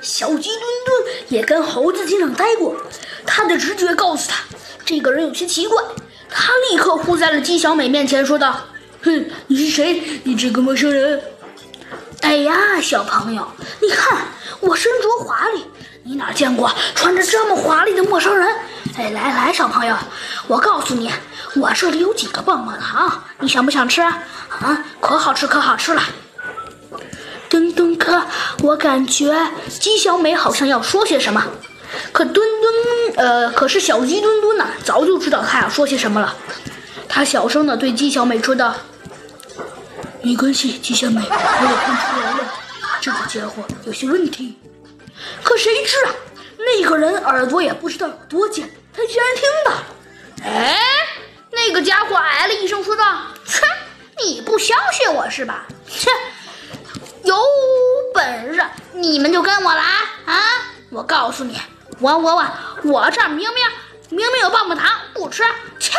小鸡墩墩也跟猴子警长待过，他的直觉告诉他，这个人有些奇怪。他立刻扑在了鸡小美面前，说道：“哼，你是谁？你这个陌生人！”哎呀，小朋友，你看我身着华丽，你哪见过穿着这么华丽的陌生人？哎，来来，小朋友，我告诉你，我这里有几个棒棒糖，你想不想吃？啊，可好吃，可好吃了。墩墩哥，我感觉鸡小美好像要说些什么，可墩墩，呃，可是小鸡墩墩呐，早就知道他要说些什么了。他小声的对鸡小美说道。没关系，鸡小美，我也看出来了，这个家伙有些问题。可谁知啊，那个人耳朵也不知道有多尖，他居然听到。哎，那个家伙哎了一声，说道：“切，你不相信我是吧？切，你们就跟我来啊！我告诉你，我我我，我这儿明明明明有棒棒糖，不吃，切，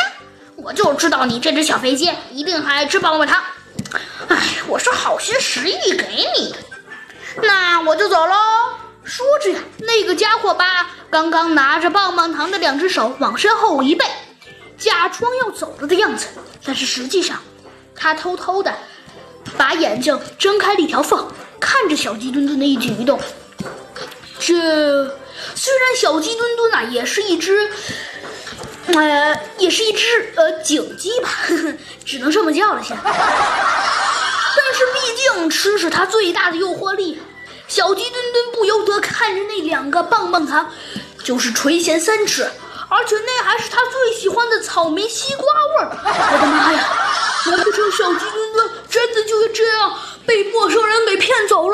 我就知道你这只小肥鸡一定还爱吃棒棒糖。”哎，我是好心实意给你的，那我就走喽。说着呀，那个家伙把刚刚拿着棒棒糖的两只手往身后一背，假装要走了的样子。但是实际上，他偷偷的把眼睛睁开了一条缝，小鸡墩墩的一举一动。这虽然小鸡墩墩啊，也是一只，呃，也是一只呃警鸡吧，呵呵，只能这么叫了先。但是毕竟吃是他最大的诱惑力，小鸡墩墩不由得看着那两个棒棒糖，就是垂涎三尺，而且那还是他最喜欢的草莓西瓜味儿。我的妈呀！难不成小鸡墩墩真的就这样被陌生人给骗走了？